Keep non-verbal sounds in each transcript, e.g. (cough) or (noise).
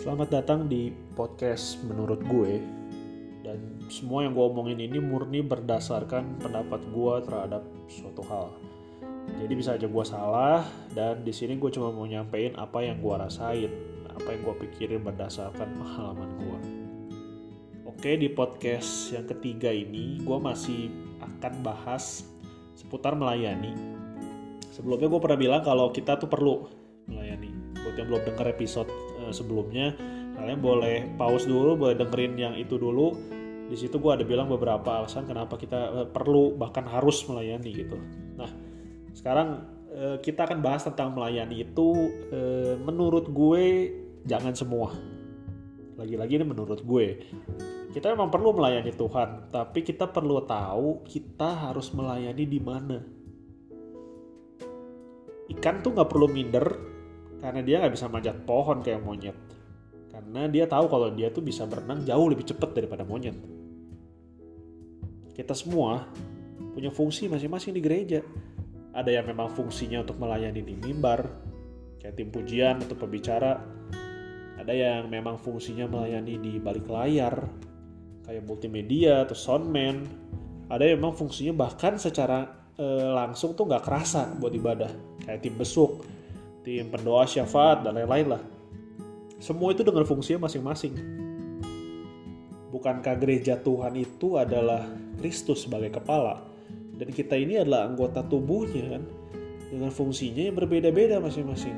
Selamat datang di podcast menurut gue dan semua yang gue omongin ini murni berdasarkan pendapat gue terhadap suatu hal. Jadi bisa aja gue salah dan di sini gue cuma mau nyampein apa yang gue rasain, apa yang gue pikirin berdasarkan pengalaman gue. Oke di podcast yang ketiga ini gue masih akan bahas seputar melayani. Sebelumnya gue pernah bilang kalau kita tuh perlu melayani. Buat yang belum denger episode sebelumnya, kalian boleh pause dulu, boleh dengerin yang itu dulu. Di situ gue ada bilang beberapa alasan kenapa kita uh, perlu bahkan harus melayani gitu. Nah, sekarang uh, kita akan bahas tentang melayani itu. Menurut gue jangan semua. Lagi-lagi ini menurut gue. Kita memang perlu melayani Tuhan, tapi kita perlu tahu kita harus melayani di mana. Ikan tuh nggak perlu minder karena dia nggak bisa manjat pohon kayak monyet. Karena dia tahu kalau dia tuh bisa berenang jauh lebih cepat daripada monyet. Kita semua punya fungsi masing-masing di gereja. Ada yang memang fungsinya untuk melayani di mimbar kayak tim pujian atau pembicara. Ada yang memang fungsinya melayani di balik layar kayak multimedia atau soundman ada yang memang fungsinya bahkan secara e, langsung tuh nggak kerasa buat ibadah kayak tim besuk tim pendoa syafaat dan lain-lain lah. Semua itu dengan fungsinya masing-masing. Bukankah gereja Tuhan itu adalah Kristus sebagai kepala dan kita ini adalah anggota tubuhnya kan dengan fungsinya yang berbeda-beda masing-masing.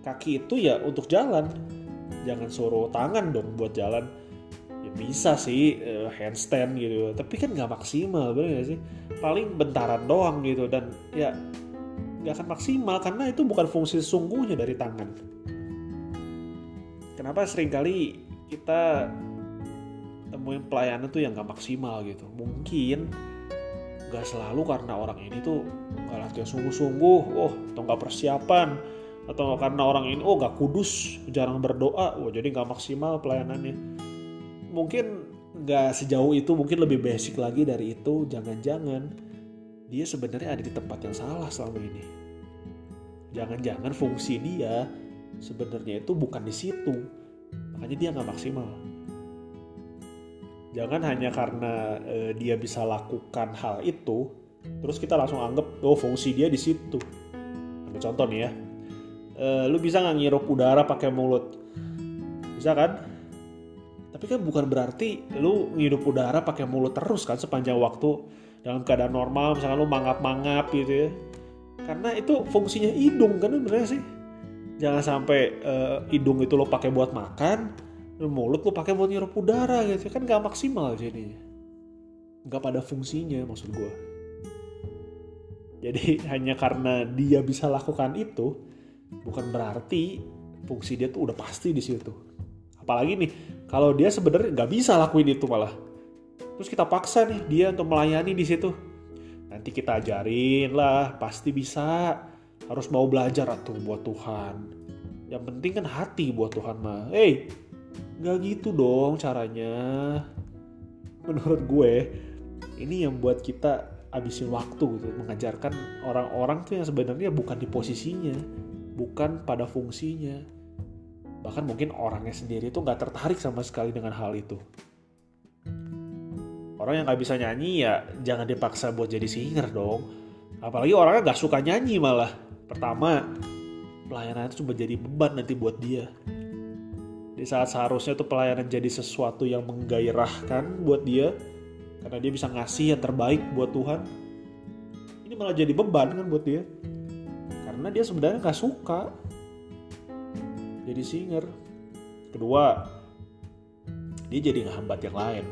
Kaki itu ya untuk jalan, jangan suruh tangan dong buat jalan. Ya bisa sih handstand gitu, tapi kan nggak maksimal bener gak sih? Paling bentaran doang gitu dan ya nggak akan maksimal karena itu bukan fungsi sesungguhnya dari tangan. Kenapa sering kali kita temuin pelayanan tuh yang nggak maksimal gitu? Mungkin nggak selalu karena orang ini tuh nggak latihan sungguh-sungguh, oh atau nggak persiapan, atau karena orang ini oh nggak kudus, jarang berdoa, oh jadi nggak maksimal pelayanannya. Mungkin nggak sejauh itu, mungkin lebih basic lagi dari itu. Jangan-jangan dia sebenarnya ada di tempat yang salah selama ini. Jangan-jangan fungsi dia sebenarnya itu bukan di situ, makanya dia nggak maksimal. Jangan hanya karena uh, dia bisa lakukan hal itu, terus kita langsung anggap oh fungsi dia di situ. Ambil contoh nih ya, uh, lu bisa nggak ngirup udara pakai mulut, bisa kan? Tapi kan bukan berarti lu ngirup udara pakai mulut terus kan sepanjang waktu dalam keadaan normal misalkan lu mangap-mangap gitu ya. Karena itu fungsinya hidung kan bener sih. Jangan sampai uh, hidung itu lo pakai buat makan mulut lo pakai buat ngirup udara gitu kan gak maksimal jadinya nggak pada fungsinya maksud gue jadi (laughs) hanya karena dia bisa lakukan itu bukan berarti fungsi dia tuh udah pasti di situ. Apalagi nih kalau dia sebenarnya nggak bisa lakuin itu malah. Terus kita paksa nih dia untuk melayani di situ. Nanti kita ajarin lah pasti bisa. Harus mau belajar atuh buat Tuhan. Yang penting kan hati buat Tuhan mah. Hey nggak gitu dong caranya. Menurut gue ini yang buat kita habisin waktu gitu. Mengajarkan orang-orang tuh yang sebenarnya bukan di posisinya. Bukan pada fungsinya bahkan mungkin orangnya sendiri tuh nggak tertarik sama sekali dengan hal itu. Orang yang nggak bisa nyanyi ya jangan dipaksa buat jadi singer dong. Apalagi orangnya nggak suka nyanyi malah. Pertama pelayanan itu cuma jadi beban nanti buat dia. Di saat seharusnya tuh pelayanan jadi sesuatu yang menggairahkan buat dia karena dia bisa ngasih yang terbaik buat Tuhan ini malah jadi beban kan buat dia. Karena dia sebenarnya nggak suka jadi singer kedua dia jadi ngehambat yang lain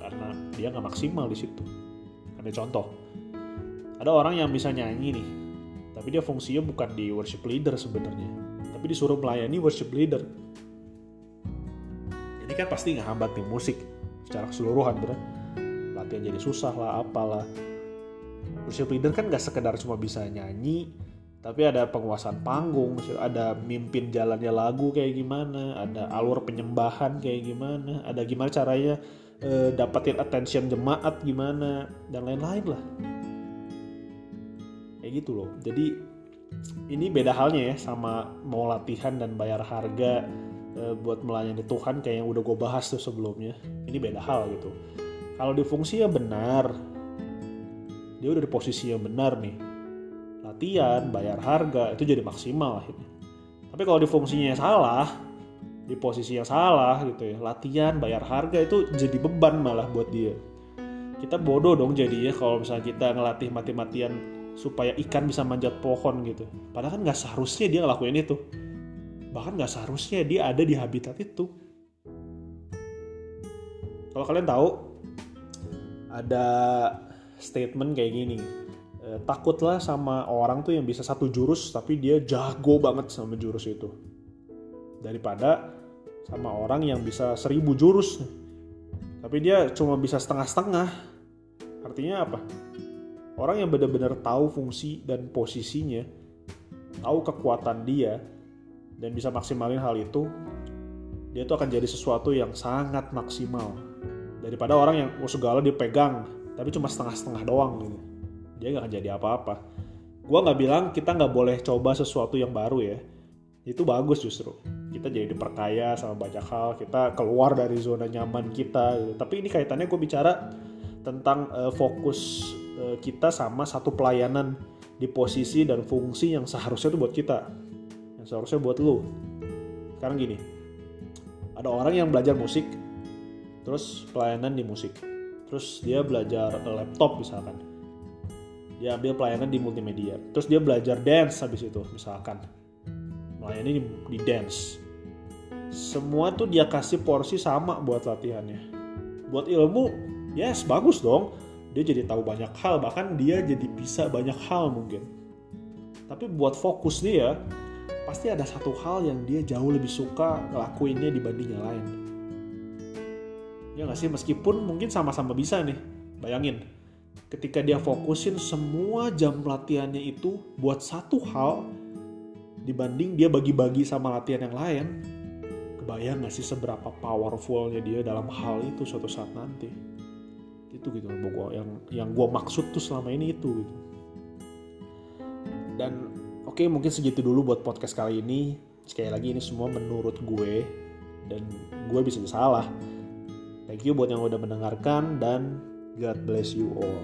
karena dia nggak maksimal di situ. Ada contoh, ada orang yang bisa nyanyi nih, tapi dia fungsinya bukan di worship leader sebenarnya, tapi disuruh melayani worship leader. Ini kan pasti nggak hambat nih musik secara keseluruhan, bro. Latihan jadi susah lah, apalah. Worship leader kan nggak sekedar cuma bisa nyanyi, tapi ada penguasaan panggung, ada mimpin jalannya lagu kayak gimana, ada alur penyembahan kayak gimana, ada gimana caranya eh, dapetin attention jemaat gimana dan lain-lain lah. Kayak gitu loh. Jadi ini beda halnya ya sama mau latihan dan bayar harga e, buat melayani Tuhan kayak yang udah gue bahas tuh sebelumnya. Ini beda hal gitu. Kalau di fungsi yang benar. Dia udah di posisi yang benar nih latihan bayar harga itu jadi maksimal akhirnya tapi kalau di fungsinya salah di posisi yang salah gitu ya latihan bayar harga itu jadi beban malah buat dia kita bodoh dong jadinya kalau misalnya kita ngelatih mati-matian supaya ikan bisa manjat pohon gitu. Padahal kan nggak seharusnya dia ngelakuin itu. Bahkan nggak seharusnya dia ada di habitat itu. Kalau kalian tahu, ada statement kayak gini. E, takutlah sama orang tuh yang bisa satu jurus tapi dia jago banget sama jurus itu. Daripada sama orang yang bisa seribu jurus tapi dia cuma bisa setengah-setengah. Artinya apa? orang yang benar-benar tahu fungsi dan posisinya, tahu kekuatan dia, dan bisa maksimalin hal itu, dia tuh akan jadi sesuatu yang sangat maksimal daripada orang yang oh, segala dipegang tapi cuma setengah-setengah doang gitu. Dia nggak akan jadi apa-apa. Gua nggak bilang kita nggak boleh coba sesuatu yang baru ya. Itu bagus justru. Kita jadi diperkaya sama banyak hal. Kita keluar dari zona nyaman kita. Gitu. Tapi ini kaitannya gue bicara tentang uh, fokus Eh, kita sama satu pelayanan di posisi dan fungsi yang seharusnya itu buat kita yang seharusnya buat lu sekarang gini ada orang yang belajar musik terus pelayanan di musik terus dia belajar laptop misalkan dia ambil pelayanan di multimedia. Terus dia belajar dance habis itu misalkan. Melayani di, di dance. Semua tuh dia kasih porsi sama buat latihannya. Buat ilmu yes bagus dong. Dia jadi tahu banyak hal bahkan dia jadi bisa banyak hal mungkin. Tapi buat fokus dia pasti ada satu hal yang dia jauh lebih suka ngelakuinnya dibanding yang lain. Ya nggak sih? Meskipun mungkin sama-sama bisa nih bayangin ketika dia fokusin semua jam latihannya itu buat satu hal dibanding dia bagi-bagi sama latihan yang lain kebayang gak sih seberapa powerfulnya dia dalam hal itu suatu saat nanti? Itu gitu gua yang yang gue maksud tuh selama ini itu gitu. Dan oke okay, mungkin segitu dulu buat podcast kali ini. Sekali lagi ini semua menurut gue dan gue bisa salah. Thank you buat yang udah mendengarkan dan God bless you all